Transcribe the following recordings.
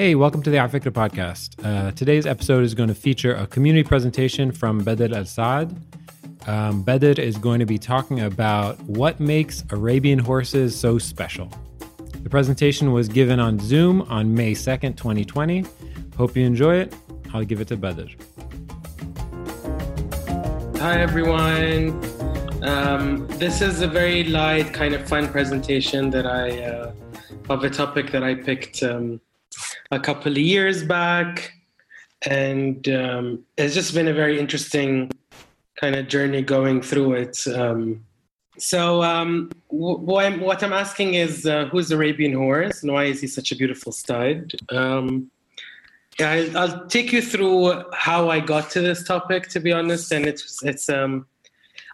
Hey, welcome to the Afikra podcast. Uh, today's episode is going to feature a community presentation from Bader Alsaad. Um, is going to be talking about what makes Arabian horses so special. The presentation was given on Zoom on May 2nd, 2020. Hope you enjoy it. I'll give it to Bader. Hi, everyone. Um, this is a very light, kind of fun presentation that I uh, of a topic that I picked um, a couple of years back, and um, it's just been a very interesting kind of journey going through it. Um, so, um, what, I'm, what I'm asking is, uh, who's Arabian Horse, and why is he such a beautiful stud? Um, I, I'll take you through how I got to this topic, to be honest. And it's it's um,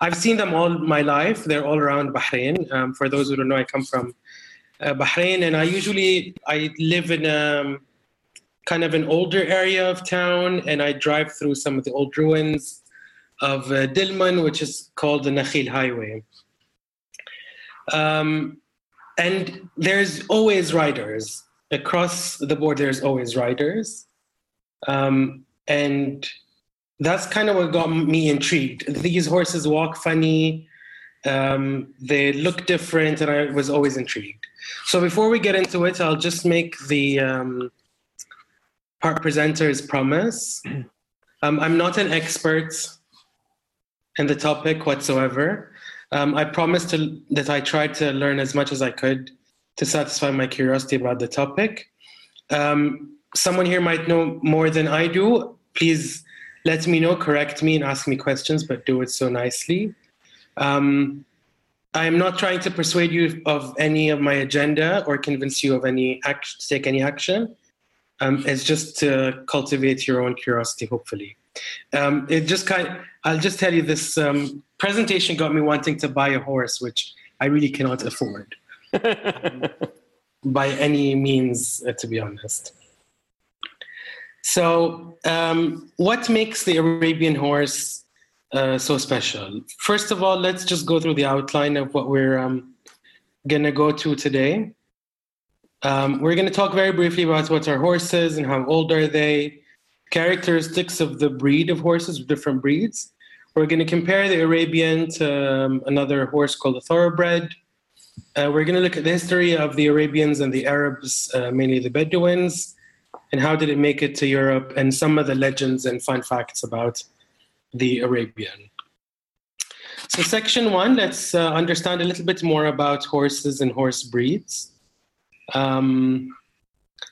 I've seen them all my life. They're all around Bahrain. Um, for those who don't know, I come from uh, Bahrain, and I usually I live in um, kind of an older area of town, and I drive through some of the old ruins of uh, Dilmun, which is called the Nakhil Highway. Um, and there's always riders across the board. There's always riders um, and that's kind of what got me intrigued. These horses walk funny, um, they look different, and I was always intrigued. So before we get into it, I'll just make the um, part presenter's promise. Um, I'm not an expert in the topic whatsoever. Um, I promised to, that I tried to learn as much as I could to satisfy my curiosity about the topic. Um, someone here might know more than I do. Please let me know, correct me, and ask me questions, but do it so nicely. Um, I am not trying to persuade you of any of my agenda or convince you of any action, to take any action. Um, it's just to cultivate your own curiosity, hopefully. Um, it just kind. Of, I'll just tell you this um, presentation got me wanting to buy a horse, which I really cannot afford by any means, uh, to be honest. So, um, what makes the Arabian horse uh, so special? First of all, let's just go through the outline of what we're um, going to go to today. Um, we're going to talk very briefly about what are horses and how old are they, characteristics of the breed of horses, different breeds. We're going to compare the Arabian to um, another horse called the thoroughbred. Uh, we're going to look at the history of the Arabians and the Arabs, uh, mainly the Bedouins and how did it make it to Europe, and some of the legends and fun facts about the Arabian. So, section one, let's uh, understand a little bit more about horses and horse breeds. Um,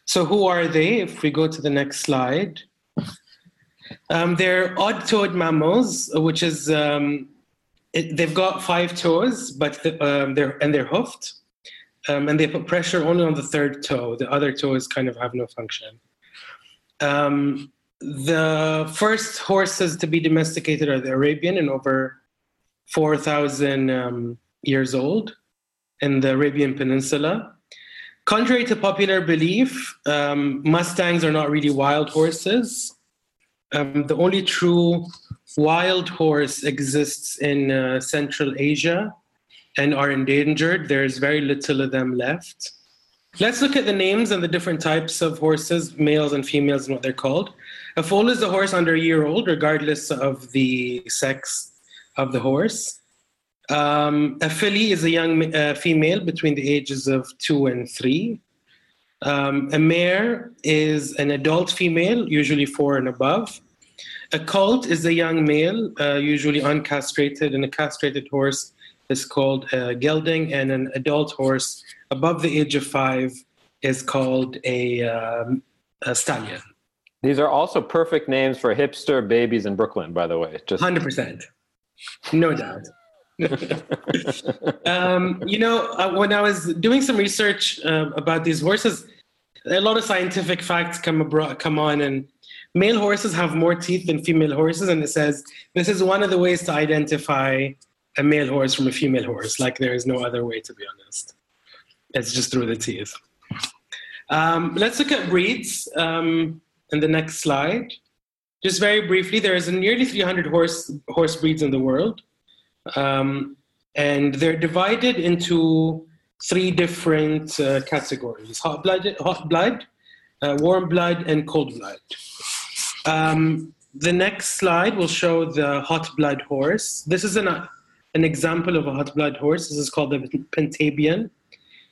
so, who are they? If we go to the next slide, um, they're odd toed mammals, which is um, it, they've got five toes, but the, um, they're and they're hoofed um, and they put pressure only on the third toe. The other toes kind of have no function. The first horses to be domesticated are the Arabian and over 4,000 um, years old in the Arabian Peninsula. Contrary to popular belief, um, Mustangs are not really wild horses. Um, the only true wild horse exists in uh, Central Asia and are endangered. There's very little of them left. Let's look at the names and the different types of horses, males and females, and what they're called. A foal is a horse under a year old, regardless of the sex of the horse. Um, a filly is a young uh, female between the ages of two and three. Um, a mare is an adult female, usually four and above. A colt is a young male, uh, usually uncastrated, and a castrated horse is called a gelding, and an adult horse above the age of five is called a, um, a stallion. These are also perfect names for hipster babies in Brooklyn, by the way. Just hundred percent, no doubt. um, you know, uh, when I was doing some research uh, about these horses, a lot of scientific facts come abroad, come on, and male horses have more teeth than female horses, and it says this is one of the ways to identify a male horse from a female horse. Like there is no other way, to be honest. It's just through the teeth. Um, let's look at breeds um, in the next slide. Just very briefly, there is nearly 300 horse horse breeds in the world, um, and they're divided into three different uh, categories: hot blood, hot blood, uh, warm blood, and cold blood. Um, the next slide will show the hot blood horse. This is an, uh, an example of a hot blood horse. This is called the Pintabian.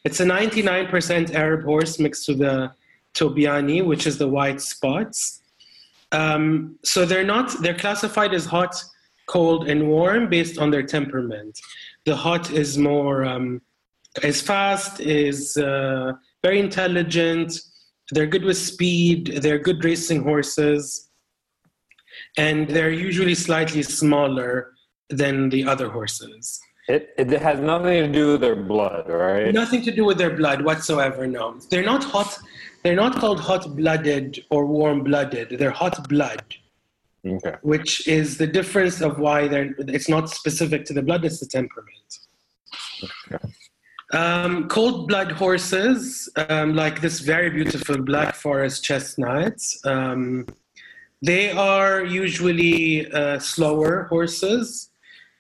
It's a 99% Arab horse mixed with the tobiano, which is the white spots. Um, so they're not, they're classified as hot, cold, and warm based on their temperament. The hot is more, um, is fast, is uh, very intelligent, they're good with speed, they're good racing horses, and they're usually slightly smaller than the other horses. It, it has nothing to do with their blood, right? Nothing to do with their blood whatsoever, no. They're not hot, they're not called hot blooded or warm blooded, they're hot blood. Okay. Which is the difference of why they're, it's not specific to the blood, it's the temperament. Okay. Um, cold blood horses, um, like this very beautiful Black Forest chestnut, um, they are usually uh, slower horses.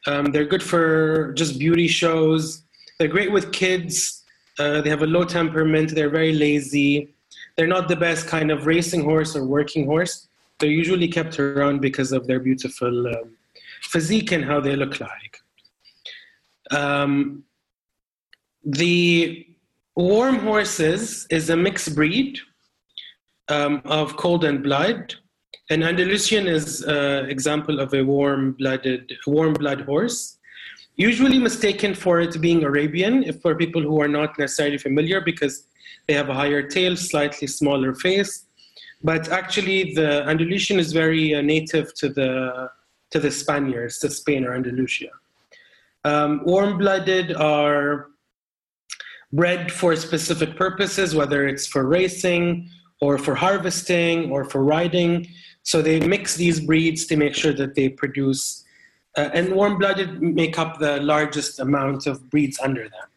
Um, they're good for just beauty shows. They're great with kids. Uh, they have a low temperament. They're very lazy. They're not the best kind of racing horse or working horse. They're usually kept around because of their beautiful um, physique and how they look like. Um, the warm horses is a mixed breed um, of cold and blood. An Andalusian is an example of a warm-blooded, warm blood horse, usually mistaken for it being Arabian, if for people who are not necessarily familiar, because they have a higher tail, slightly smaller face. But actually, the Andalusian is very uh, native to the to the Spaniards, to Spain or Andalusia. Um, warm-blooded are bred for specific purposes, whether it's for racing or for harvesting or for riding. So they mix these breeds to make sure that they produce, uh, and warm blooded make up the largest amount of breeds under them.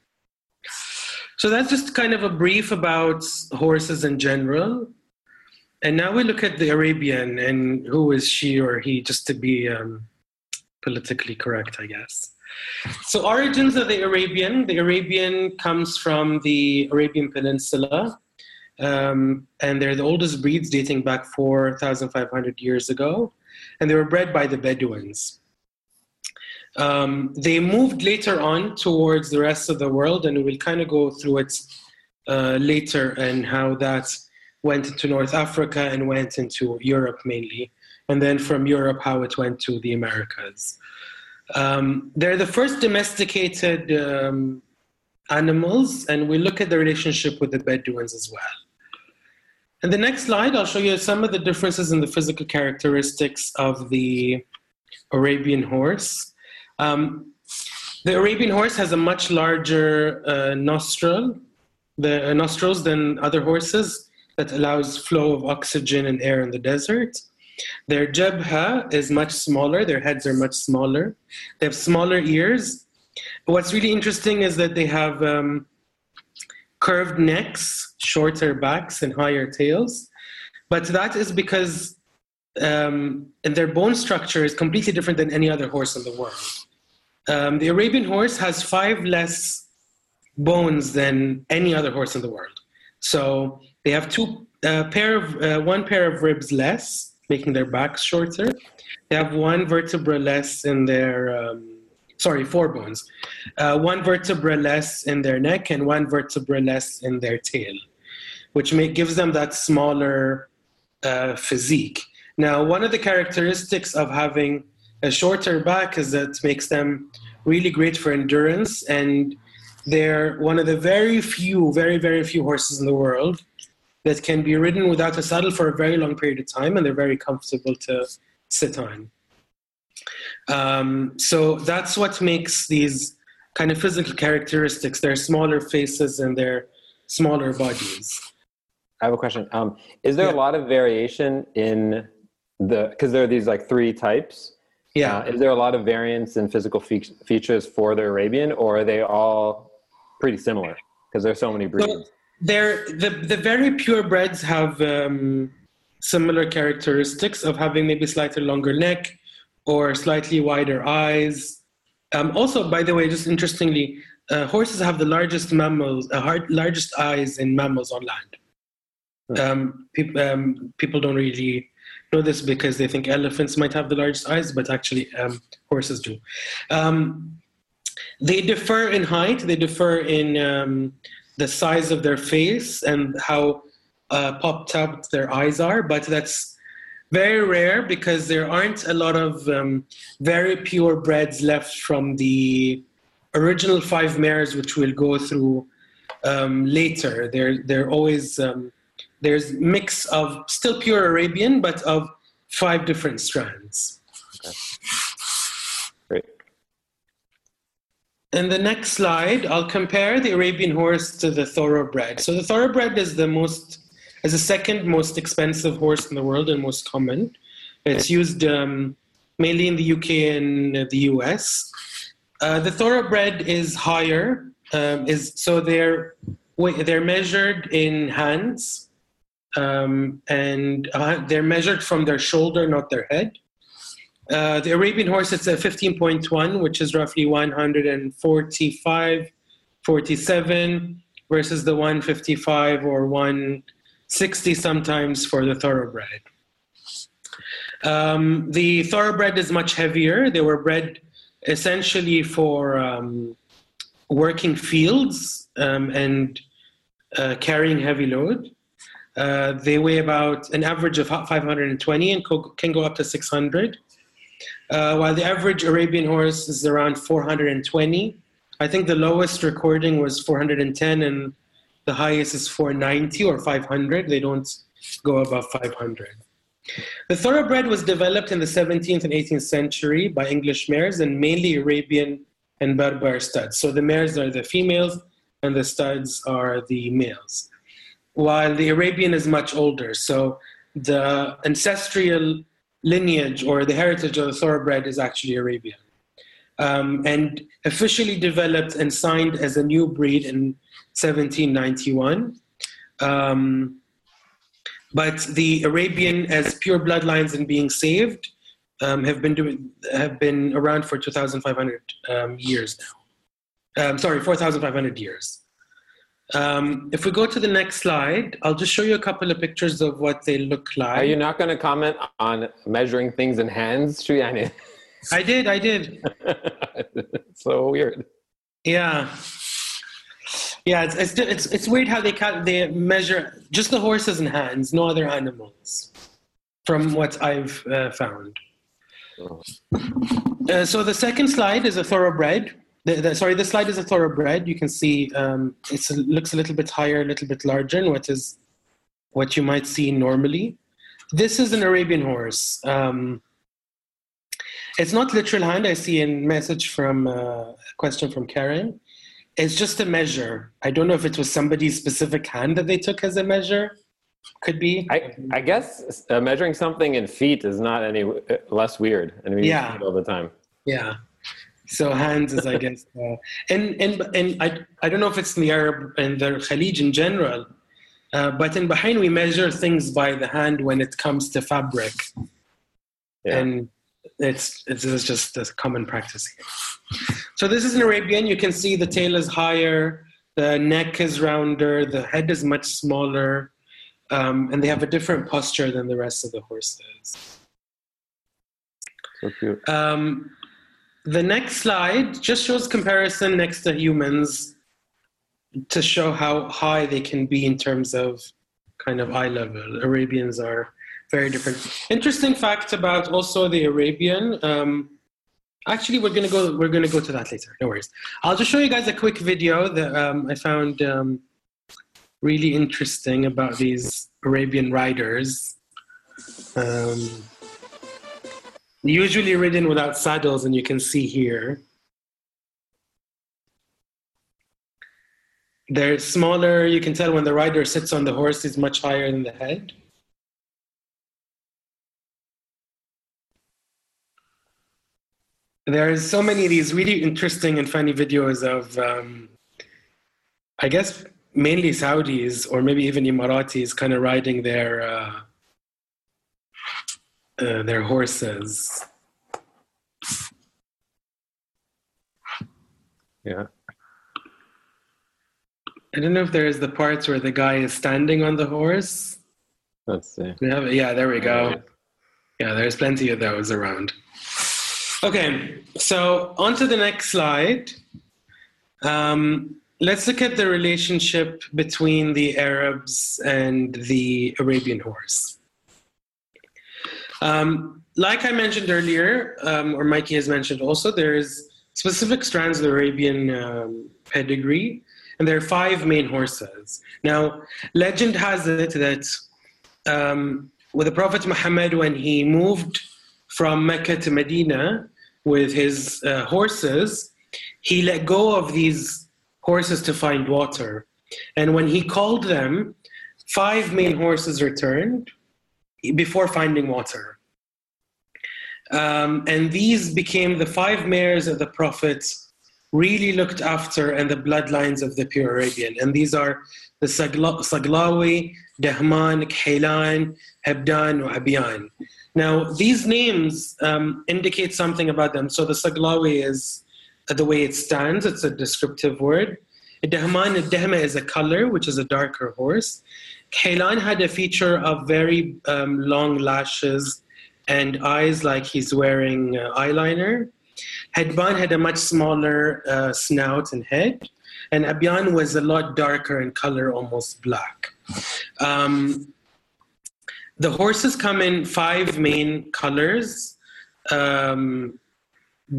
So that's just kind of a brief about horses in general. And now we look at the Arabian and who is she or he, just to be um, politically correct, I guess. So, origins of the Arabian the Arabian comes from the Arabian Peninsula, um, and they're the oldest breeds dating back 4,500 years ago, and they were bred by the Bedouins. Um, they moved later on towards the rest of the world, and we'll kind of go through it uh, later and how that went into North Africa and went into Europe mainly, and then from Europe, how it went to the Americas. Um, they're the first domesticated um, animals, and we look at the relationship with the Bedouins as well. In the next slide, I'll show you some of the differences in the physical characteristics of the Arabian horse. Um, the Arabian horse has a much larger uh, nostril, the uh, nostrils than other horses that allows flow of oxygen and air in the desert. Their jabha is much smaller, their heads are much smaller. They have smaller ears. What's really interesting is that they have um, curved necks, shorter backs, and higher tails. But that is because um, their bone structure is completely different than any other horse in the world. Um, the Arabian horse has five less bones than any other horse in the world. So they have two uh, pair of uh, one pair of ribs less, making their backs shorter. They have one vertebra less in their, um, sorry, four bones. Uh, one vertebra less in their neck and one vertebra less in their tail, which make, gives them that smaller uh, physique. Now, one of the characteristics of having a shorter back is that makes them really great for endurance and they're one of the very few, very, very few horses in the world that can be ridden without a saddle for a very long period of time, and they're very comfortable to sit on. Um, so that's what makes these kind of physical characteristics their smaller faces and their smaller bodies. I have a question. Um, is there yeah. a lot of variation in the because there are these like three types? Yeah. Uh, is there a lot of variance in physical fe- features for the Arabian, or are they all pretty similar because there's so many breeds? So, they're the the very purebreds have um, similar characteristics of having maybe slightly longer neck or slightly wider eyes. Um, also, by the way, just interestingly, uh, horses have the largest mammals, uh, hard, largest eyes in mammals on land. Um, peop- um, people don't really know this because they think elephants might have the largest eyes, but actually um, horses do. Um, they differ in height. They differ in um, the size of their face and how uh, popped up their eyes are, but that's very rare because there aren't a lot of um, very pure breds left from the original five mares, which we'll go through um, later. They're they're always um, there's mix of still pure Arabian, but of five different strands. Okay. Great. In the next slide, I'll compare the Arabian horse to the thoroughbred. So the thoroughbred is the most is the second most expensive horse in the world and most common. It's used um, mainly in the UK and the US. Uh, the thoroughbred is higher, um, is so they're they're measured in hands, um, and uh, they're measured from their shoulder, not their head. Uh, the Arabian horse, it's a 15.1, which is roughly 145, 47, versus the 155 or 160 sometimes for the thoroughbred. Um, the thoroughbred is much heavier. They were bred essentially for um, working fields um, and uh, carrying heavy load. Uh, they weigh about an average of 520 and co- can go up to 600. Uh, while the average Arabian horse is around 420. I think the lowest recording was 410 and the highest is 490 or 500. They don't go above 500. The thoroughbred was developed in the 17th and 18th century by English mares and mainly Arabian and Berber studs. So the mares are the females and the studs are the males. While the Arabian is much older. So the ancestral lineage or the heritage of the thoroughbred is actually Arabian. Um, and officially developed and signed as a new breed in 1791. Um, but the Arabian, as pure bloodlines and being saved, um, have been doing, have been around for 2,500 um, years now. Um, sorry, 4,500 years. Um, if we go to the next slide, I'll just show you a couple of pictures of what they look like. Are you not going to comment on measuring things in hands, Triani? I did, I did. so weird. Yeah. Yeah, it's, it's, it's, it's weird how they cut they measure just the horses and hands, no other animals, from what I've uh, found. Uh, so the second slide is a thoroughbred. The, the, sorry, this slide is a thoroughbred. You can see um, it looks a little bit higher, a little bit larger, and what is what you might see normally. This is an Arabian horse. Um, it's not literal hand. I see a message from uh, a question from Karen. It's just a measure. I don't know if it was somebody's specific hand that they took as a measure. Could be. I, I guess uh, measuring something in feet is not any uh, less weird, and we Yeah. it all the time. Yeah. So hands is, I guess, uh, and and and I I don't know if it's in the Arab and the Khalij in general, uh, but in Bahrain we measure things by the hand when it comes to fabric, Yeah. and it's it's, is just a common practice here. So this is an Arabian. You can see the tail is higher, the neck is rounder, the head is much smaller, um, and they have a different posture than the rest of the horses. So cute. Um, the next slide just shows comparison next to humans to show how high they can be in terms of kind of eye level. Arabians are very different. Interesting fact about also the Arabian. Um, actually, we're gonna go. We're gonna go to that later. No worries. I'll just show you guys a quick video that um, I found um, really interesting about these Arabian riders. Um, usually ridden without saddles, and you can see here. They're smaller. You can tell when the rider sits on the horse, is much higher than the head. There's so many of these really interesting and funny videos of, um, I guess, mainly Saudis or maybe even Emiratis kind of riding their uh, uh, their horses. Yeah. I don't know if there's the parts where the guy is standing on the horse. Let's see. We have, yeah, there we go. Yeah, there's plenty of those around. Okay, so on to the next slide. Um, let's look at the relationship between the Arabs and the Arabian horse. Um, like I mentioned earlier, um, or Mikey has mentioned also, there's specific strands of the Arabian um, pedigree, and there are five main horses. Now, legend has it that um, with the Prophet Muhammad, when he moved from Mecca to Medina with his uh, horses, he let go of these horses to find water. And when he called them, five main horses returned before finding water. Um, and these became the five mares that the Prophet really looked after and the bloodlines of the pure Arabian. And these are the Saglawi, Dahman, Khailan, Hebdan, or Abiyan. Now, these names um, indicate something about them. So the Saglawi is the way it stands, it's a descriptive word. Dahman, Dahma is a color, which is a darker horse. Khailan had a feature of very um, long lashes and eyes like he's wearing uh, eyeliner. Hedban had a much smaller uh, snout and head, and Abyan was a lot darker in color, almost black. Um, the horses come in five main colors um,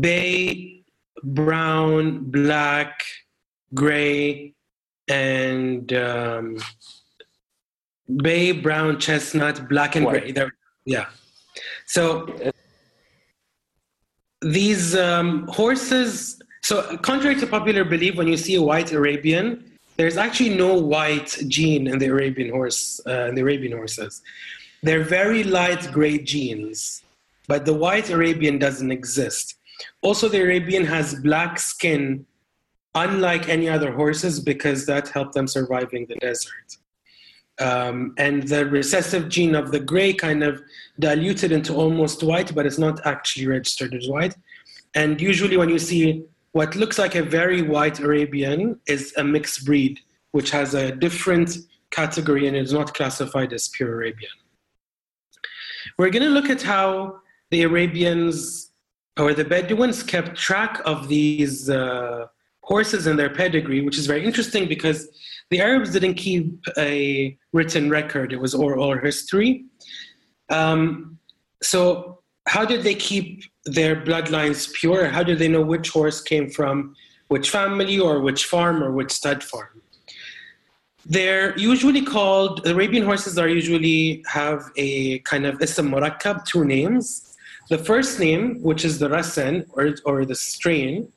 bay, brown, black, gray, and um, bay, brown, chestnut, black, and White. gray. There, yeah. So these um, horses, so contrary to popular belief, when you see a white Arabian, there's actually no white gene in the Arabian horse, uh, in the Arabian horses. They're very light gray genes, but the white Arabian doesn't exist. Also, the Arabian has black skin, unlike any other horses, because that helped them surviving the desert. Um, and the recessive gene of the gray kind of diluted into almost white, but it's not actually registered as white. And usually, when you see what looks like a very white Arabian, is a mixed breed, which has a different category and is not classified as pure Arabian. We're going to look at how the Arabians or the Bedouins kept track of these uh, horses and their pedigree, which is very interesting because the Arabs didn't keep a written record, it was oral history. Um, so, how did they keep their bloodlines pure? How did they know which horse came from which family or which farm or which stud farm? They're usually called, Arabian horses are usually have a kind of ism two names. The first name, which is the rasan or, or the strain,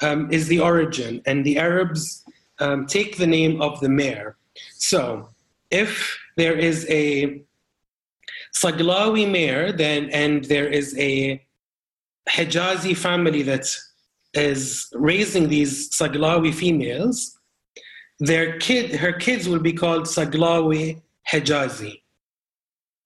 um, is the origin, and the Arabs um, take the name of the mare. So if there is a Saglawi mare, then and there is a Hijazi family that is raising these Saglawi females, their kid, her kids will be called Saglawi Hijazi.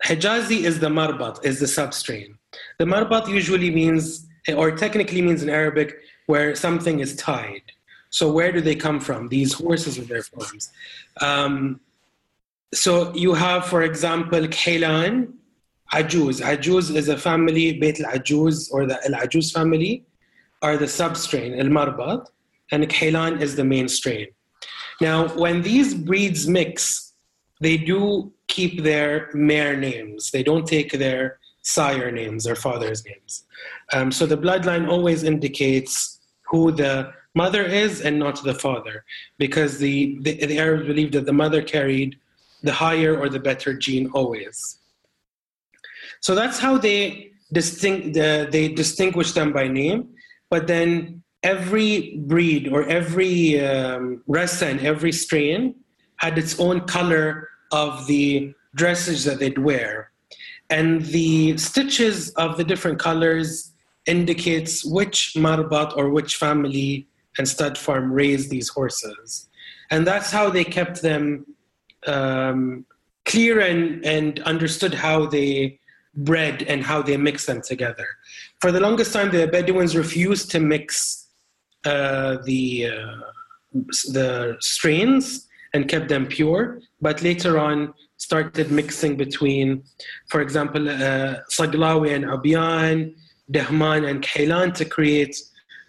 Hijazi is the marbat, is the substrain. The marbat usually means, or technically means in Arabic, where something is tied. So where do they come from? These horses with their forms. Um, so you have, for example, Khailan, Ajuz. Ajuz is a family, Beit al-Ajuz or the al-Ajuz family are the substrain, al-Marbat, and Khailan is the main strain. Now, when these breeds mix, they do keep their mare names. They don't take their sire names, their father's names. Um, so the bloodline always indicates who the mother is and not the father, because the, the, the Arabs believed that the mother carried the higher or the better gene always. So that's how they distinct the, they distinguish them by name. But then every breed or every um, and every strain had its own color of the dresses that they'd wear, and the stitches of the different colors indicates which marbat or which family and stud farm raised these horses, and that's how they kept them um, clear and, and understood how they bred and how they mix them together. For the longest time, the Bedouins refused to mix the uh, the strains and kept them pure, but later on started mixing between, for example, uh, Saglawi and Abyan, Dahman and Khailan to create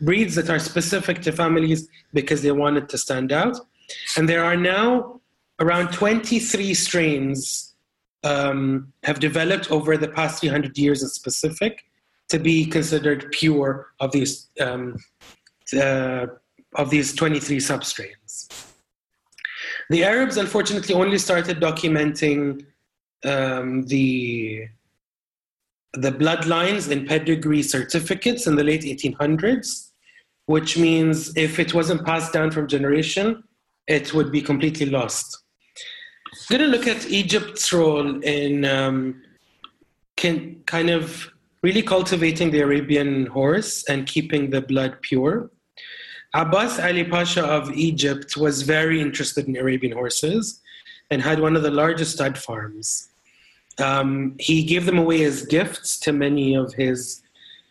breeds that are specific to families because they wanted to stand out. And there are now around 23 strains um, have developed over the past 300 years in specific to be considered pure of these um, uh, of these 23 substrains. The Arabs, unfortunately, only started documenting um, the the bloodlines in pedigree certificates in the late 1800s, which means if it wasn't passed down from generation, it would be completely lost. I'm going to look at Egypt's role in um, can, kind of really cultivating the Arabian horse and keeping the blood pure. Abbas Ali Pasha of Egypt was very interested in Arabian horses and had one of the largest stud farms. Um, he gave them away as gifts to many of his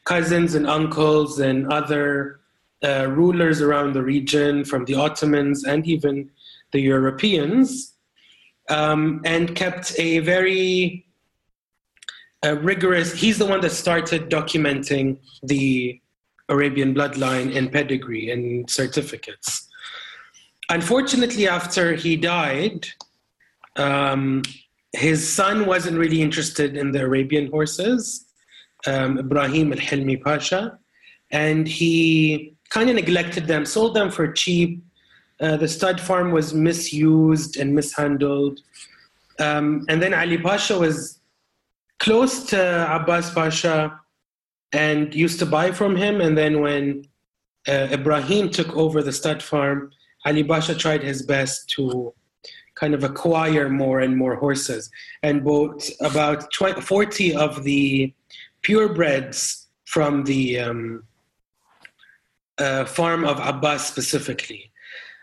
cousins and uncles and other uh, rulers around the region, from the Ottomans and even the Europeans, um, and kept a very uh, rigorous. He's the one that started documenting the Arabian bloodline and pedigree and certificates. Unfortunately, after he died, um, his son wasn't really interested in the Arabian horses, um, Ibrahim al Hilmi Pasha, and he kind of neglected them, sold them for cheap. Uh, the stud farm was misused and mishandled. Um, and then Ali Pasha was close to Abbas Pasha and used to buy from him. And then when uh, Ibrahim took over the stud farm, Ali Pasha tried his best to kind of acquire more and more horses and bought about 20, 40 of the purebreds from the um, uh, farm of Abbas specifically.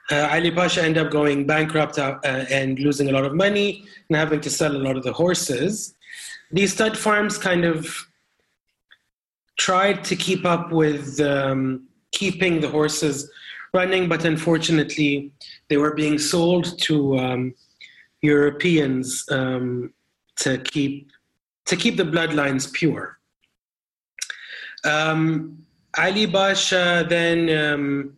Uh, Ali Pasha ended up going bankrupt uh, and losing a lot of money and having to sell a lot of the horses. These stud farms kind of tried to keep up with um, keeping the horses running, but unfortunately, they were being sold to um, Europeans um, to keep to keep the bloodlines pure. Um, Ali Pasha then um,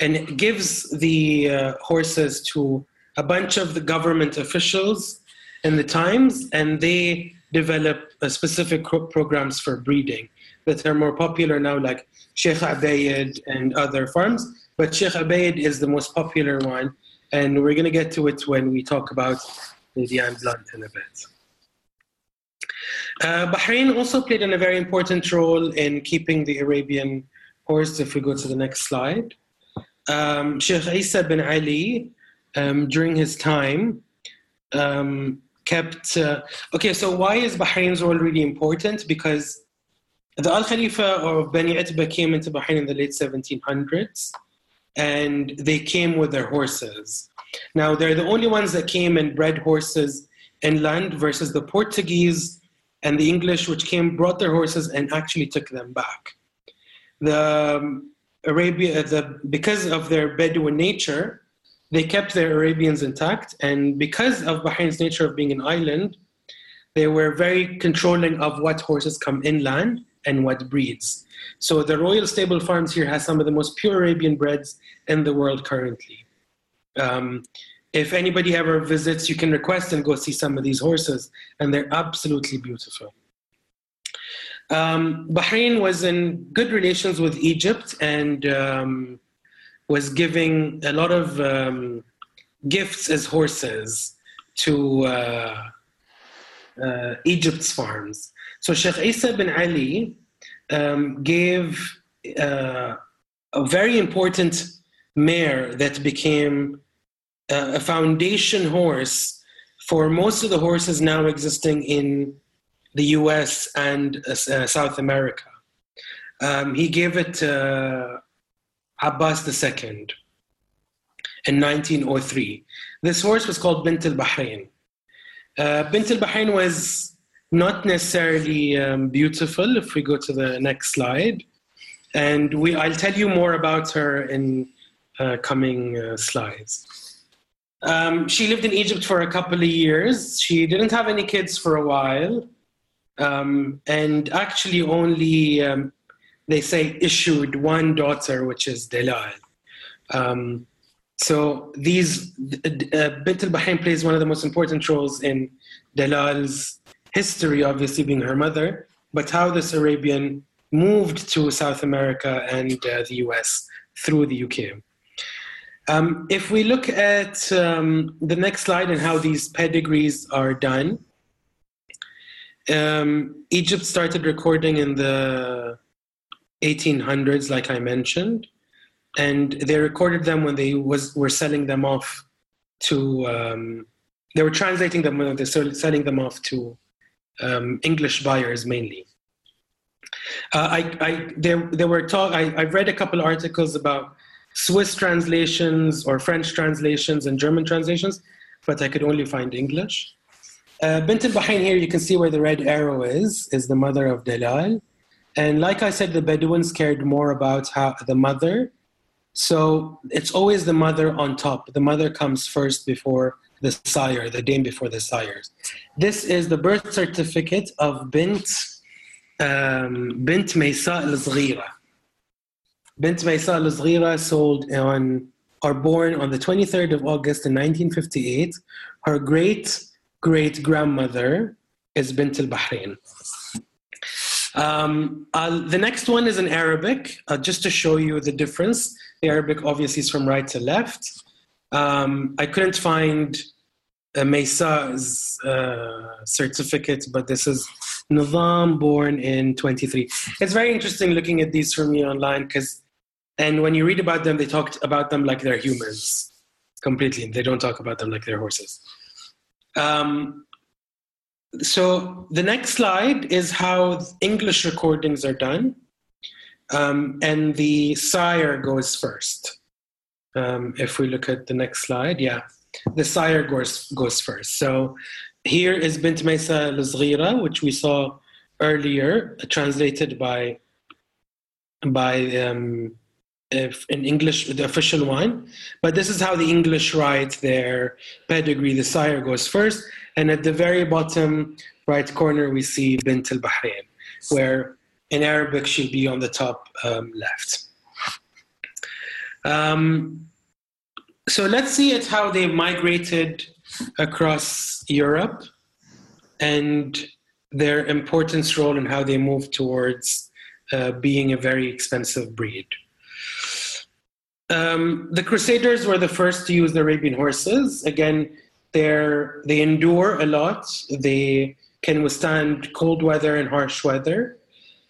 and gives the uh, horses to a bunch of the government officials in the times, and they develop uh, specific programs for breeding that are more popular now, like Sheikh Abayed and other farms. But Sheikh Abayed is the most popular one, and we're going to get to it when we talk about Lady Anne Blunt in a bit. Uh, Bahrain also played in a very important role in keeping the Arabian horse. If we go to the next slide, um, Sheikh Isa bin Ali, um, during his time, um, kept. Uh, okay, so why is Bahrain's role really important? Because the Al Khalifa of Bani Itba came into Bahrain in the late 1700s, and they came with their horses. Now, they're the only ones that came and bred horses inland versus the Portuguese and the English, which came, brought their horses, and actually took them back. The um, Arabia, the, because of their Bedouin nature, they kept their Arabians intact, and because of Bahrain's nature of being an island, they were very controlling of what horses come inland and what breeds. So the Royal Stable Farms here has some of the most pure Arabian breeds in the world currently. Um, if anybody ever visits, you can request and go see some of these horses, and they're absolutely beautiful. Um, Bahrain was in good relations with Egypt and um, was giving a lot of um, gifts as horses to uh, uh, Egypt's farms. So Sheikh Isa bin Ali um, gave uh, a very important mare that became uh, a foundation horse for most of the horses now existing in the US and uh, uh South America. Um, he gave it to Abbas II in 1903. This horse was called Bint al Bahrain. Uh, Bint al Bahrain was not necessarily um, beautiful if we go to the next slide. And we, I'll tell you more about her in uh, coming uh, slides. Um, she lived in Egypt for a couple of years. She didn't have any kids for a while, um, and actually only um, they say issued one daughter, which is Dalal. Um, so these uh, Bint al-Bahrain plays one of the most important roles in Dalal's history, obviously being her mother, but how this Arabian moved to South America and uh, the US through the UK. Um, if we look at um, the next slide and how these pedigrees are done, um, Egypt started recording in the 1800s, like I mentioned, and they recorded them when they was were selling them off to. Um, they were translating them when they were selling them off to um, English buyers mainly. Uh, I, I, there, there were talk. I, I've read a couple articles about Swiss translations or French translations and German translations, but I could only find English. Uh, Bint al-Bahrain here, you can see where the red arrow is, is the mother of Dalal. And like I said, the Bedouins cared more about how the mother. So it's always the mother on top. The mother comes first before the sire, the dame before the sires. This is the birth certificate of Bint um, Bint Maysa al-Zghira. Bint Maysa al-Zghira sold on or born on the 23rd of August in 1958. Her great great grandmother is Bint al-Bahrain. Um, uh, the next one is in Arabic, uh, just to show you the difference. The Arabic obviously is from right to left. Um, I couldn't find uh, Maysa's uh, certificate, but this is Nizam, born in 23. It's very interesting looking at these for me online because, and when you read about them, they talk about them like they're humans completely. They don't talk about them like they're horses. Um, so the next slide is how English recordings are done. Um, and the sire goes first. Um, if we look at the next slide, yeah, the sire goes, goes first. So here is Bint Maysa al which we saw earlier, translated by by um, in English, the official one. But this is how the English write their pedigree. The sire goes first, and at the very bottom right corner, we see Bint al Bahrain, where in Arabic she'll be on the top um, left. Um, so let's see at how they migrated across Europe and their importance role and how they moved towards uh, being a very expensive breed. Um, the Crusaders were the first to use the Arabian horses. Again, they're, they endure a lot. They can withstand cold weather and harsh weather.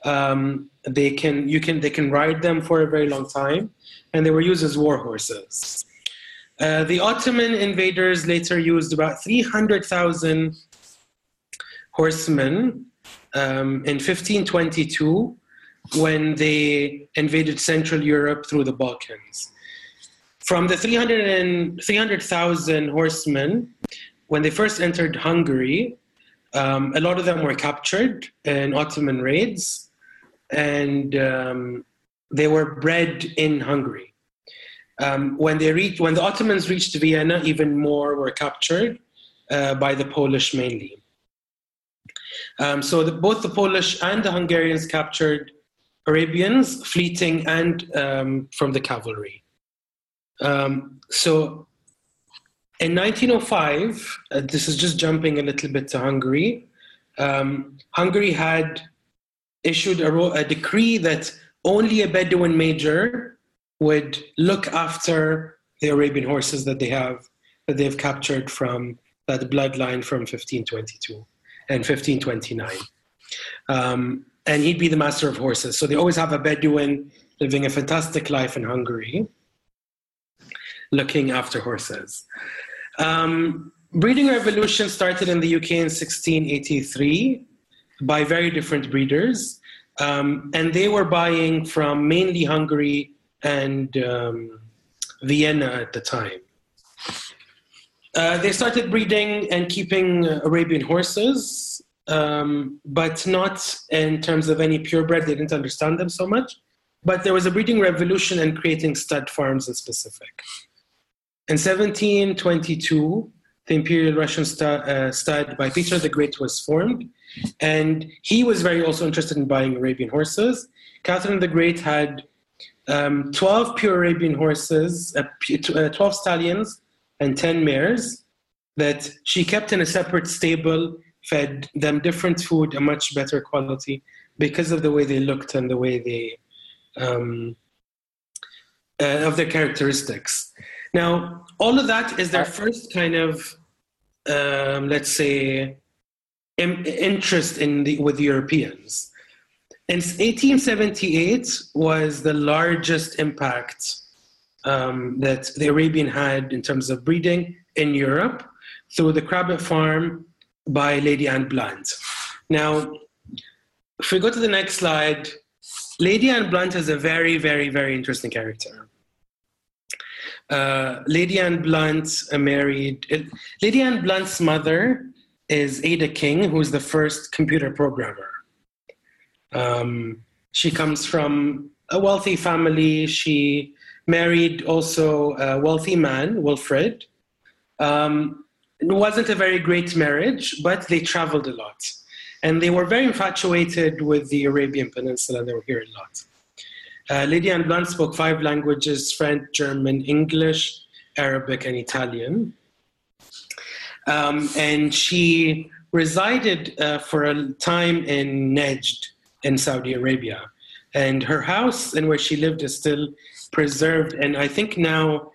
Um, they can you can they can ride them for a very long time, and they were used as war horses. Uh, the Ottoman invaders later used about 300,000 horsemen um, in 1522 when they invaded Central Europe through the Balkans. From the 300,000 horsemen, when they first entered Hungary, um, a lot of them were captured in Ottoman raids, and um, they were bred in Hungary. Um, when they reached, when the Ottomans reached Vienna, even more were captured uh, by the Polish mainly. Um, so the, both the Polish and the Hungarians captured Arabians, fleeting and um, from the cavalry. Um, so in 1905, uh, this is just jumping a little bit to Hungary. Um, Hungary had issued a, a, decree that only a Bedouin major would look after the Arabian horses that they have that they've captured from that bloodline from 1522 and 1529. Um, and he'd be the master of horses. So they always have a Bedouin living a fantastic life in Hungary, looking after horses. Um, breeding revolution started in the UK in 1683 by very different breeders, um, and they were buying from mainly Hungary and um, Vienna at the time. Uh, they started breeding and keeping Arabian horses um, but not in terms of any purebred. They didn't understand them so much. But there was a breeding revolution and creating stud farms in specific. In 1722, the Imperial Russian stud, uh, stud by Peter the Great was formed, and he was very also interested in buying Arabian horses. Catherine the Great had um, 12 pure Arabian horses, uh, uh 12 stallions, and 10 mares that she kept in a separate stable, fed them different food, a much better quality because of the way they looked and the way they, um, uh, of their characteristics. Now, all of that is their first kind of, um, let's say, Im- interest in the, with Europeans. And 1878 was the largest impact um, that the Arabian had in terms of breeding in Europe through the Crabbet Farm by Lady Anne Blunt. Now, if we go to the next slide, Lady Anne Blunt is a very, very, very interesting character. Uh, Lady Anne Blunt uh, married. Uh, Lady Anne Blunt's mother is Ada King, who's the first computer programmer. Um, she comes from a wealthy family. She married also a wealthy man, Wilfred. Um, it wasn't a very great marriage, but they traveled a lot. And they were very infatuated with the Arabian Peninsula. They were here a lot. Uh, Lady Anne Blunt spoke five languages French, German, English, Arabic, and Italian. Um, and she resided uh, for a time in Najd in Saudi Arabia. And her house and where she lived is still preserved. And I think now,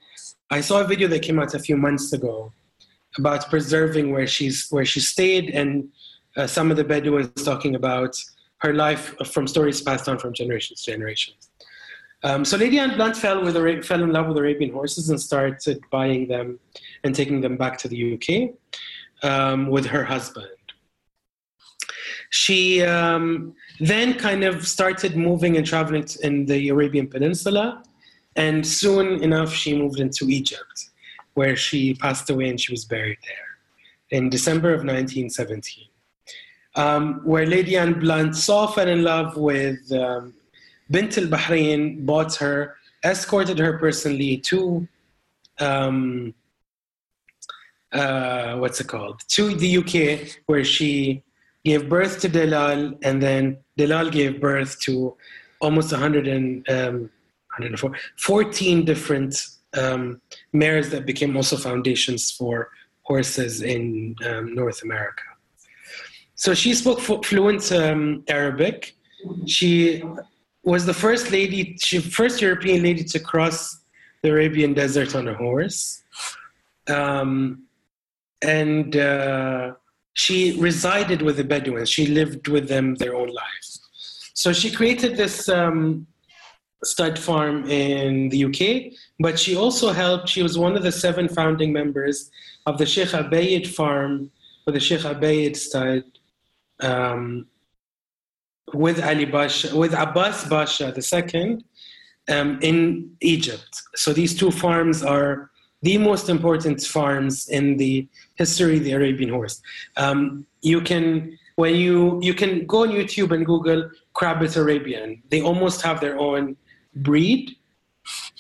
I saw a video that came out a few months ago about preserving where she's where she stayed and uh, some of the Bedouins talking about her life from stories passed on from generations to generations. Um, so Lady Anne Blunt fell, with, fell in love with Arabian horses and started buying them and taking them back to the UK um, with her husband. She um, then kind of started moving and traveling in the Arabian Peninsula, and soon enough she moved into Egypt, where she passed away and she was buried there in December of 1917. Um, where Lady Anne Blunt saw, fell in love with um, Bint al Bahrain, bought her, escorted her personally to um, uh, what's it called to the UK, where she gave birth to Dalal, and then Dalal gave birth to almost 100 and, um, 104, 14 different um, mares that became also foundations for horses in um, North America. So she spoke fluent um, Arabic. She was the first lady, she first European lady to cross the Arabian desert on a horse. Um, and uh, she resided with the Bedouins. She lived with them their own lives. So she created this um, stud farm in the UK, but she also helped, she was one of the seven founding members of the Sheikh Obeyd farm, or the Sheikh Obeyd stud, um, with Ali Basha, with Abbas Basha II um, in Egypt. So these two farms are the most important farms in the history of the Arabian horse. Um, you can when you you can go on YouTube and Google Crabbet Arabian. They almost have their own breed,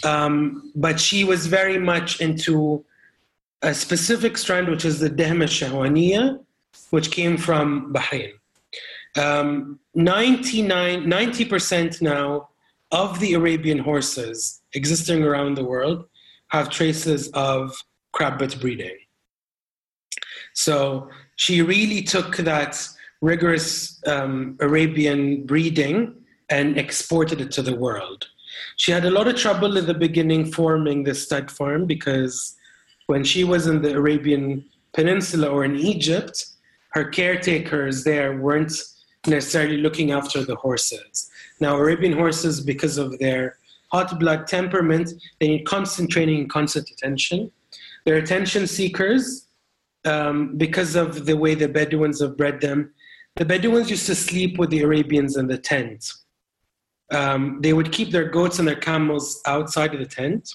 um, but she was very much into a specific strand, which is the Dehma Shahwaniya, which came from Bahrain. Um, 99, 90% now of the Arabian horses existing around the world have traces of crabbet breeding. So she really took that rigorous um, Arabian breeding and exported it to the world. She had a lot of trouble in the beginning forming the stud farm because when she was in the Arabian Peninsula or in Egypt, her caretakers there weren't necessarily looking after the horses. Now, Arabian horses, because of their hot blood temperament, they need constant training and constant attention. They're attention seekers um, because of the way the Bedouins have bred them. The Bedouins used to sleep with the Arabians in the tent. Um, they would keep their goats and their camels outside of the tent,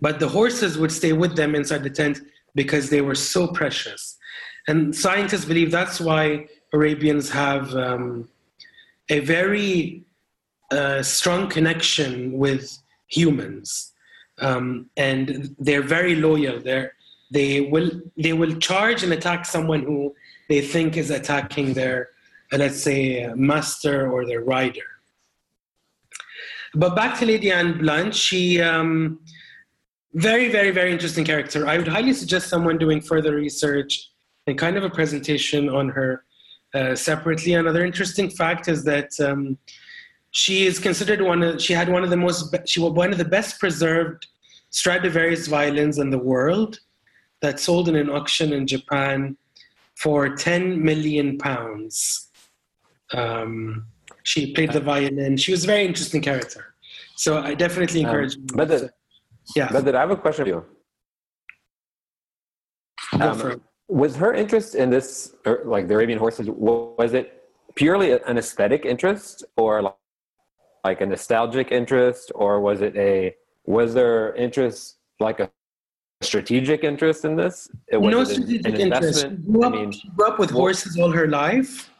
but the horses would stay with them inside the tent because they were so precious. And scientists believe that's why Arabians have um, a very uh, strong connection with humans. um, and they're very loyal. They're, they will they will charge and attack someone who they think is attacking their, uh, let's say, uh, master or their rider. But back to Lady Anne Blunt, she um, very very very interesting character. I would highly suggest someone doing further research and kind of a presentation on her uh, separately. Another interesting fact is that. Um, she is considered one of she had one of the most she was one of the best preserved Stradivarius violins in the world that sold in an auction in Japan for 10 million pounds. Um, she played the violin. She was a very interesting character. So I definitely um, encourage. Um, but the, yeah, but I have a question for you. Um, was her interest in this, or like the Arabian horses, was it purely an aesthetic interest, or like a nostalgic interest, or was it a was there interest like a strategic interest in this? It was no strategic an interest. She grew, up, I mean, she grew up with what, horses all her life.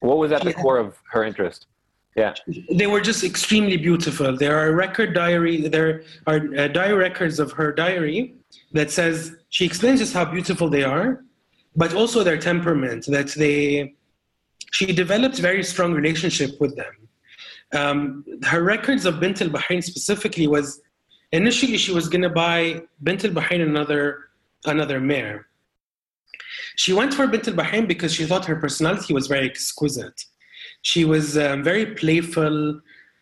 What was at she the core of her interest? Yeah, they were just extremely beautiful. There are record diary. There are uh, diary records of her diary that says she explains just how beautiful they are, but also their temperament. That they, she developed very strong relationship with them. Um, her records of Bint al Bahrain specifically was initially she was to buy Bint al Bahrain another another mare. She went for Bint al Bahrain because she thought her personality was very exquisite. She was um, very playful.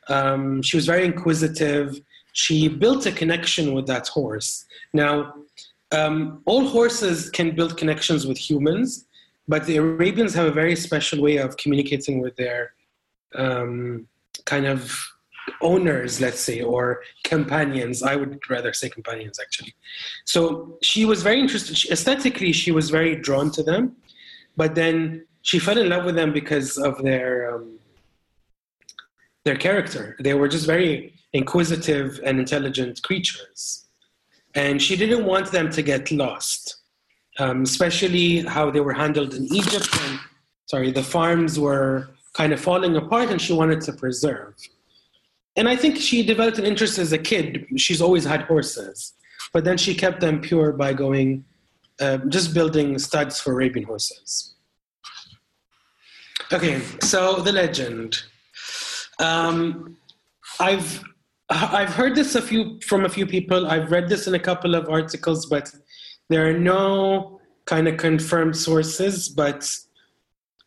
Um, she was very inquisitive. She built a connection with that horse. Now, um, all horses can build connections with humans, but the Arabians have a very special way of communicating with their um, kind of owners, let's say, or companions. I would rather say companions, actually. So she was very interested. She, aesthetically, she was very drawn to them, but then she fell in love with them because of their um, their character. They were just very inquisitive and intelligent creatures, and she didn't want them to get lost. Um, especially how they were handled in Egypt. And, sorry, the farms were kind of falling apart and she wanted to preserve. And I think she developed an interest as a kid. She's always had horses, but then she kept them pure by going, uh, just building studs for Arabian horses. Okay, so the legend. Um, I've I've heard this a few from a few people. I've read this in a couple of articles, but there are no kind of confirmed sources. But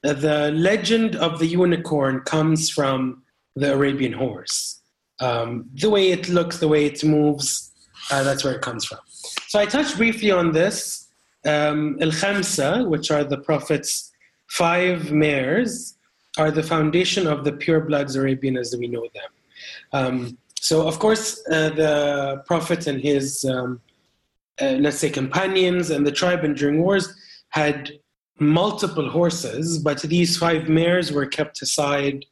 the legend of the unicorn comes from the Arabian horse. Um, the way it looks, the way it moves, uh, that's where it comes from. So I touched briefly on this. Um, Al Khamsa, which are the Prophet's five mares, are the foundation of the pure bloods Arabian as we know them. Um, so, of course, uh, the Prophet and his, um, uh, let's say, companions and the tribe and during wars had multiple horses, but these five mares were kept aside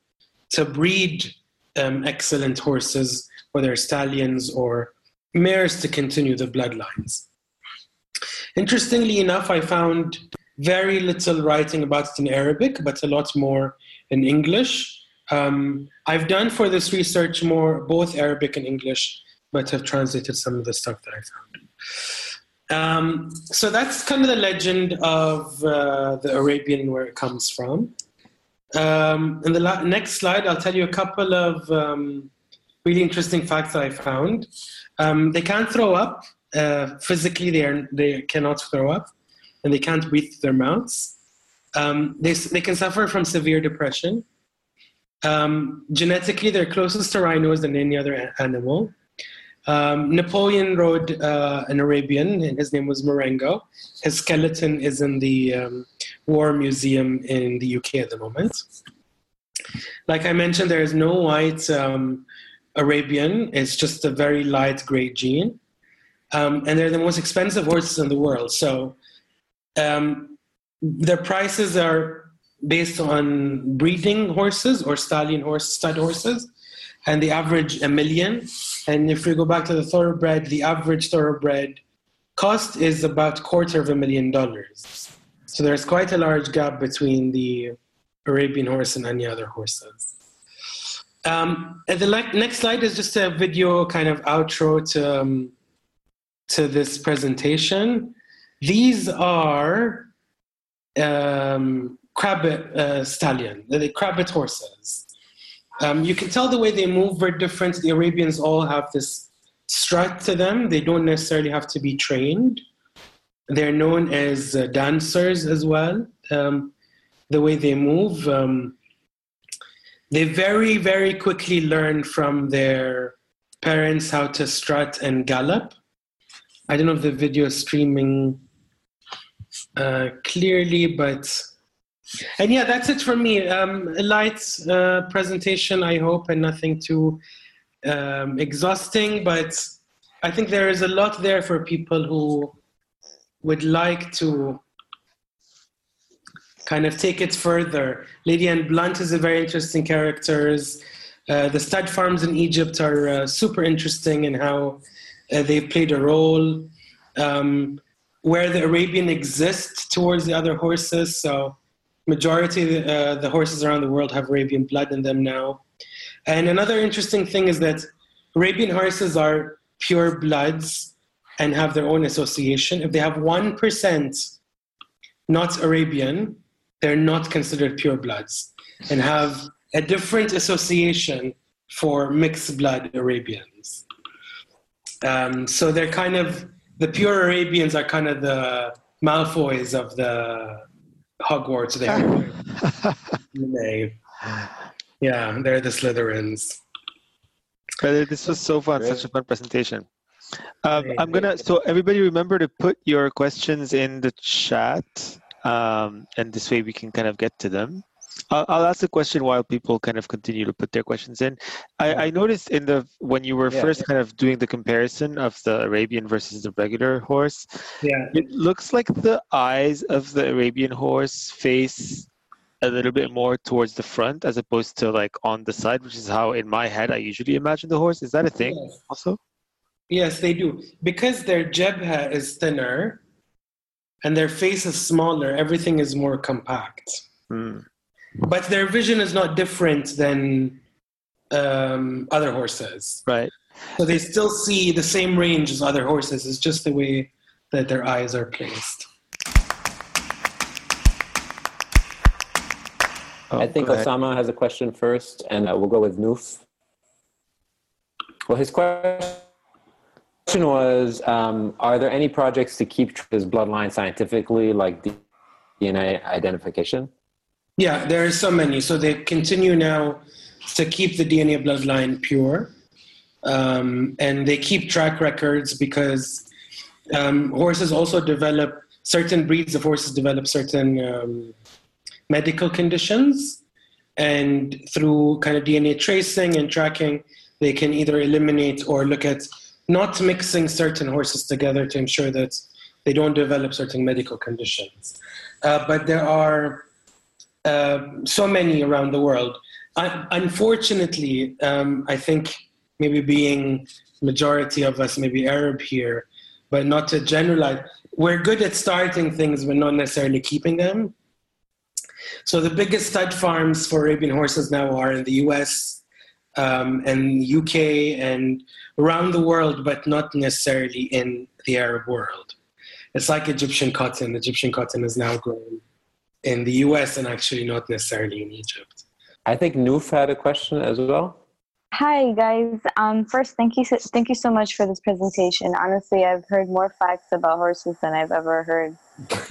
to breed um, excellent horses, whether stallions or mares, to continue the bloodlines. Interestingly enough, I found very little writing about it in Arabic, but a lot more in English. Um, I've done for this research more both Arabic and English, but have translated some of the stuff that I found. Um, so that's kind of the legend of uh, the Arabian where it comes from. Um, in the la- next slide, I'll tell you a couple of um, really interesting facts that I found. Um, they can't throw up uh, physically; they are they cannot throw up, and they can't breathe through their mouths. Um, they they can suffer from severe depression. Um, genetically, they're closest to rhinos than any other animal. Um, Napoleon rode uh, an Arabian, and his name was Marengo. His skeleton is in the um, War Museum in the UK at the moment. Like I mentioned, there is no white um, Arabian, it's just a very light gray gene. Um, and they're the most expensive horses in the world. So um, their prices are based on breeding horses or stallion horse, stud horses and the average a million. And if we go back to the thoroughbred, the average thoroughbred cost is about quarter of a million dollars. So there's quite a large gap between the Arabian horse and any other horses. Um, and the le- next slide is just a video kind of outro to, um, to this presentation. These are um, Crabbet uh, stallion, the Crabbet horses. Um, you can tell the way they move very different. The Arabians all have this strut to them. They don't necessarily have to be trained. They're known as uh, dancers as well. Um, the way they move, um, they very, very quickly learn from their parents how to strut and gallop. I don't know if the video is streaming uh, clearly, but and yeah, that's it for me. Um, a light uh, presentation, I hope, and nothing too um, exhausting. But I think there is a lot there for people who would like to kind of take it further. Lady Anne Blunt is a very interesting character. Uh, the stud farms in Egypt are uh, super interesting in how uh, they've played a role. Um, where the Arabian exists towards the other horses, so majority of the, uh, the horses around the world have Arabian blood in them now. And another interesting thing is that Arabian horses are pure bloods and have their own association. If they have 1% not Arabian, they're not considered pure bloods and have a different association for mixed blood Arabians. Um, so they're kind of, the pure Arabians are kind of the Malfoys of the Hogwarts there. they, yeah, they're the Slytherins. But this was so fun, such a fun presentation. Um, I'm gonna. So everybody, remember to put your questions in the chat, um, and this way we can kind of get to them. I'll, I'll, ask a question while people kind of continue to put their questions in. I, I noticed in the when you were yeah. first kind of doing the comparison of the Arabian versus the regular horse, yeah, it looks like the eyes of the Arabian horse face a little bit more towards the front as opposed to like on the side, which is how in my head I usually imagine the horse. Is that a thing yes. also? Yes, they do. Because their jebha is thinner and their face is smaller, everything is more compact. Mm but their vision is not different than um, other horses. Right. So they still see the same range as other horses. It's just the way that their eyes are placed. Oh, I think Osama has a question first, and uh, we'll go with Noof. Well, his question was um, Are there any projects to keep his bloodline scientifically, like DNA identification? Yeah, there are so many. So they continue now to keep the DNA bloodline pure. Um, and they keep track records because um, horses also develop, certain breeds of horses develop certain um, medical conditions. And through kind of DNA tracing and tracking, they can either eliminate or look at not mixing certain horses together to ensure that they don't develop certain medical conditions. Uh, but there are uh, so many around the world. I, unfortunately, um, I think maybe being majority of us maybe Arab here, but not to generalize, we're good at starting things but not necessarily keeping them. So the biggest stud farms for Arabian horses now are in the US um, and UK and around the world, but not necessarily in the Arab world. It's like Egyptian cotton. Egyptian cotton is now grown in the US and actually not necessarily in Egypt. I think Noof had a question as well. Hi guys. Um, first, thank you, so, thank you so much for this presentation. Honestly, I've heard more facts about horses than I've ever heard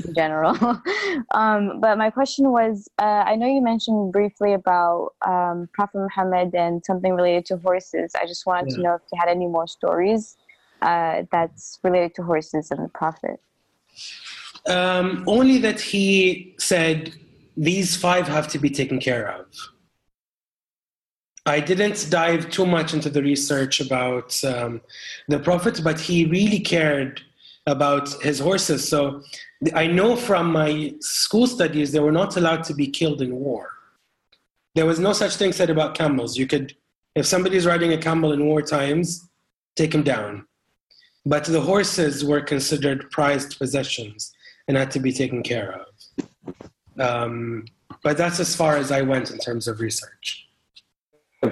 in general. um, but my question was, uh, I know you mentioned briefly about um, Prophet Muhammad and something related to horses. I just wanted yeah. to know if you had any more stories uh, that's related to horses and the Prophet. Um, only that he said these five have to be taken care of. I didn't dive too much into the research about um, the Prophet, but he really cared about his horses. So I know from my school studies they were not allowed to be killed in war. There was no such thing said about camels. You could, if somebody's riding a camel in war times, take him down. But the horses were considered prized possessions and had to be taken care of. Um, but that's as far as I went in terms of research.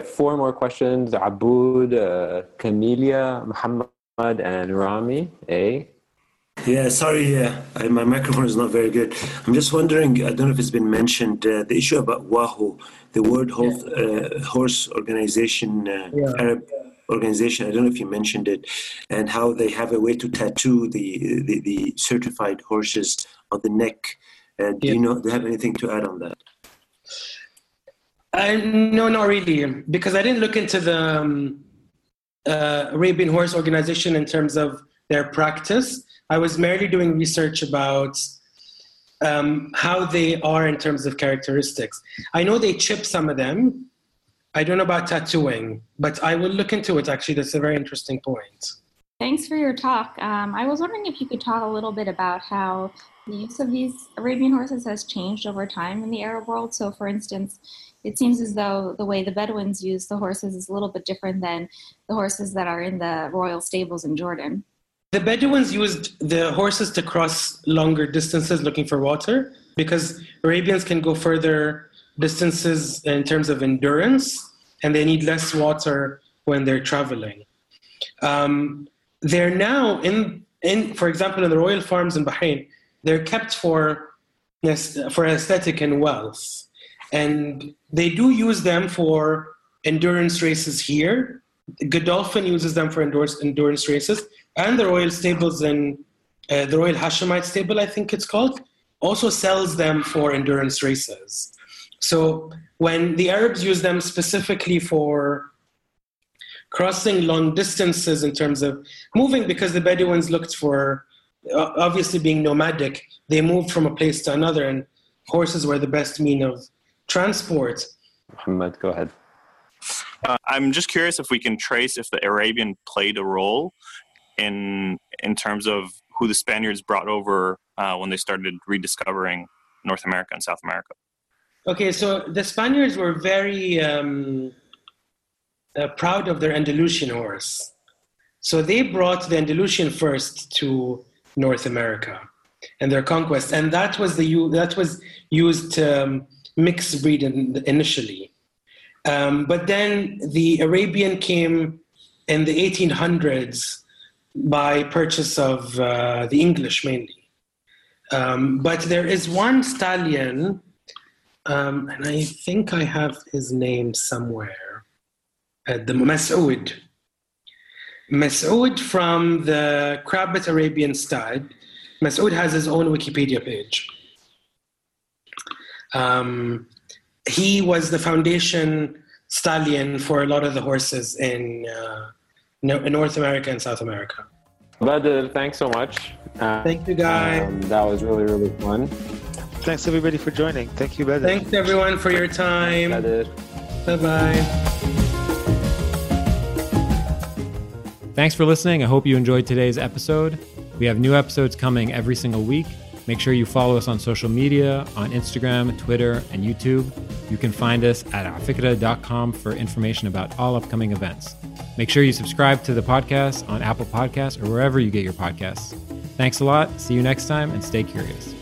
four more questions. Aboud, uh, Camelia, Muhammad, and Rami. A. Yeah, sorry, uh, my microphone is not very good. I'm just wondering, I don't know if it's been mentioned, uh, the issue about WAHO, the World Health, uh, Horse Organization, uh, yeah. Arab organization. I don't know if you mentioned it, and how they have a way to tattoo the the, the certified horses on the neck. Uh, do yeah. you know? Do you have anything to add on that? Uh, no, not really, because I didn't look into the um, Arabian Horse Organization in terms of their practice. I was merely doing research about um, how they are in terms of characteristics. I know they chip some of them. I don't know about tattooing, but I will look into it. Actually, that's a very interesting point. Thanks for your talk. Um, I was wondering if you could talk a little bit about how the use of these Arabian horses has changed over time in the Arab world. So, for instance, it seems as though the way the Bedouins use the horses is a little bit different than the horses that are in the royal stables in Jordan. The Bedouins used the horses to cross longer distances looking for water because Arabians can go further distances in terms of endurance and they need less water when they're traveling. Um, they're now in, in, for example, in the royal farms in Bahrain, they're kept for, for aesthetic and wealth. And they do use them for endurance races here. Godolphin uses them for endurance, endurance races and the royal stables in uh, the Royal Hashemite stable, I think it's called, also sells them for endurance races. So when the Arabs use them specifically for crossing long distances in terms of moving, because the Bedouins looked for obviously being nomadic, they moved from a place to another, and horses were the best mean of transport. Muhammad, go ahead. Uh, I'm just curious if we can trace if the Arabian played a role in in terms of who the Spaniards brought over uh, when they started rediscovering North America and South America? Okay, so the Spaniards were very um, uh, proud of their Andalusian horse. So they brought the Andalusian first to North America and their conquest, and that was the that was used to um, mix breed in, initially. Um, but then the Arabian came in the 1800s by purchase of uh, the English mainly. Um, but there is one stallion, um, and I think I have his name somewhere. Uh, the Mas'ud. Mas'ud from the Crabbet Arabian stud. Mas'ud has his own Wikipedia page. Um, he was the foundation stallion for a lot of the horses in uh, in North America and South America. Bader, thanks so much. Uh, Thank you, guys. Um, that was really, really fun. Thanks, everybody, for joining. Thank you, Bader. Thanks, everyone, for your time. Bye bye. Thanks for listening. I hope you enjoyed today's episode. We have new episodes coming every single week. Make sure you follow us on social media on Instagram, Twitter, and YouTube. You can find us at afikra.com for information about all upcoming events. Make sure you subscribe to the podcast on Apple Podcasts or wherever you get your podcasts. Thanks a lot. See you next time and stay curious.